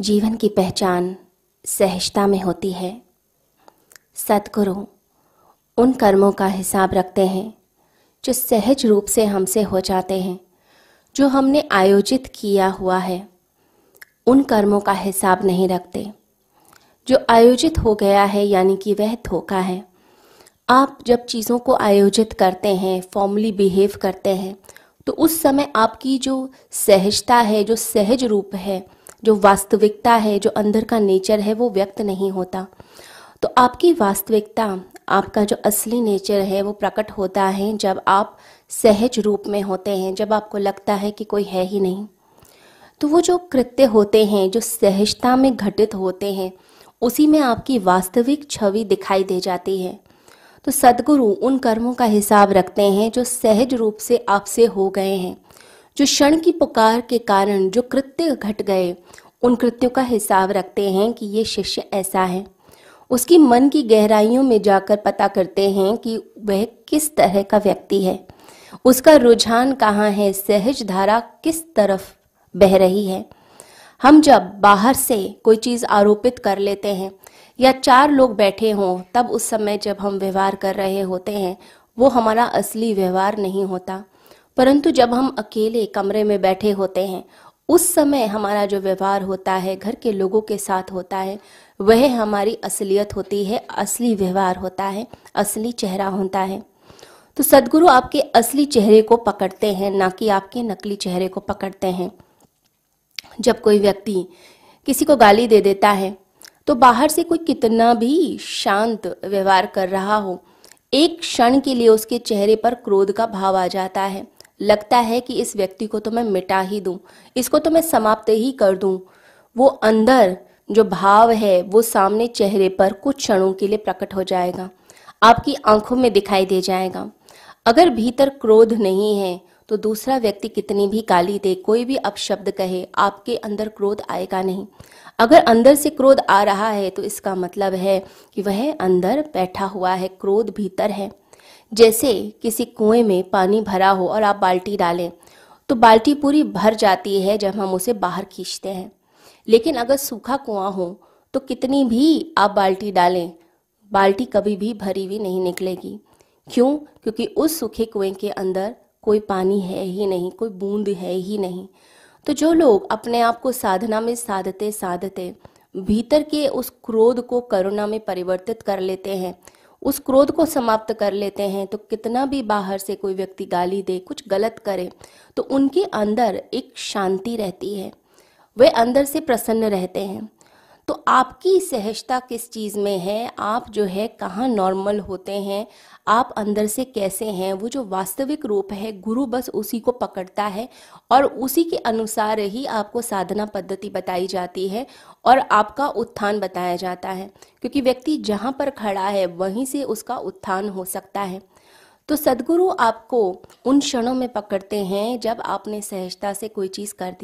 जीवन की पहचान सहजता में होती है। सतगुरु उन कर्मों का हिसाब रखते हैं, जो सहज रूप से हमसे हो जाते हैं, जो हमने आयोजित किया हुआ है। उन कर्मों का हिसाब नहीं रखते। जो आयोजित हो गया है, यानी कि वह धोखा है। आप जब चीज़ों को आयोजित करते हैं फॉर्मली बिहेव करते हैं तो उस समय आपकी जो सहजता है, जो सहज रूप है जो वास्तविकता है, जो अंदर का नेचर है, वो व्यक्त नहीं होता। तो आपकी वास्तविकता, आपका जो असली नेचर है, वो प्रकट होता है जब आप सहज रूप में होते हैं, जब आपको लगता है कि कोई है ही नहीं। तो वो जो कृत्य होते हैं, जो सहजता में घटित होते हैं, उसी में आपकी वास्तविक छवि दिखाई दे जाती है। तो सदगुरु उन कर्मों का हिसाब रखते हैं जो सहज रूप से आपसे हो गए हैं। जो क्षण की पुकार के कारण जो कृत्य घट गए, उन कृत्यों का हिसाब रखते हैं कि ये शिष्य ऐसा है। उसकी मन की गहराइयों में जाकर पता करते हैं कि वह किस तरह का व्यक्ति है। उसका रुझान कहाँ है, सहज धारा किस तरफ़ बह रही है। हम जब बाहर से कोई चीज़ आरोपित कर लेते हैं या चार लोग बैठे हों, तब उस समय जब हम व्यवहार कर रहे होते हैं, वो हमारा असली व्यवहार नहीं होता। परंतु जब हम अकेले कमरे में बैठे होते हैं, उस समय हमारा जो व्यवहार होता है, घर के लोगों के साथ होता है, वह हमारी असलियत होती है, असली व्यवहार होता है, असली चेहरा होता है। तो सदगुरु आपके असली चेहरे को पकड़ते हैं, ना कि आपके नकली चेहरे को पकड़ते हैं। जब कोई व्यक्ति किसी को गाली दे देता है तो बाहर से कोई कितना भी शांत व्यवहार कर रहा हो, एक क्षण के लिए उसके चेहरे पर क्रोध का भाव आ जाता है। लगता है कि इस व्यक्ति को तो मैं मिटा ही दूँ, इसको तो मैं समाप्त ही कर दूँ। वो अंदर जो भाव है, वो सामने चेहरे पर कुछ क्षणों के लिए प्रकट हो जाएगा, आपकी आँखों में दिखाई दे जाएगा। अगर भीतर क्रोध नहीं है तो दूसरा व्यक्ति कितनी भी गाली दे, कोई भी अपशब्द कहे, आपके अंदर क्रोध आएगा नहीं। अगर अंदर से क्रोध आ रहा है तो इसका मतलब है कि वह अंदर बैठा हुआ है, क्रोध भीतर है। जैसे किसी कुएँ में पानी भरा हो और आप बाल्टी डालें तो बाल्टी पूरी भर जाती है जब हम उसे बाहर खींचते हैं। लेकिन अगर सूखा कुआँ हो तो कितनी भी आप बाल्टी डालें, बाल्टी कभी भी भरी हुई नहीं निकलेगी। क्यों? क्योंकि उस सूखे कुएँ के अंदर कोई पानी है ही नहीं, कोई बूंद है ही नहीं। तो जो लोग अपने आप को साधना में साधते साधते भीतर के उस क्रोध को करुणा में परिवर्तित कर लेते हैं उस क्रोध को समाप्त कर लेते हैं तो कितना भी बाहर से कोई व्यक्ति गाली दे, कुछ गलत करे तो उनके अंदर एक शांति रहती है। वे अंदर से प्रसन्न रहते हैं। तो आपकी सहजता किस चीज़ में है? आप जो है, कहाँ नॉर्मल होते हैं? आप अंदर से कैसे हैं? वो जो वास्तविक रूप है, गुरु बस उसी को पकड़ता है और उसी के अनुसार ही आपको साधना पद्धति बताई जाती है और आपका उत्थान बताया जाता है। क्योंकि व्यक्ति जहाँ पर खड़ा है, वहीं से उसका उत्थान हो सकता है। तो सदगुरु आपको उन क्षणों में पकड़ते हैं जब आपने सहजता से कोई चीज़ कर दी।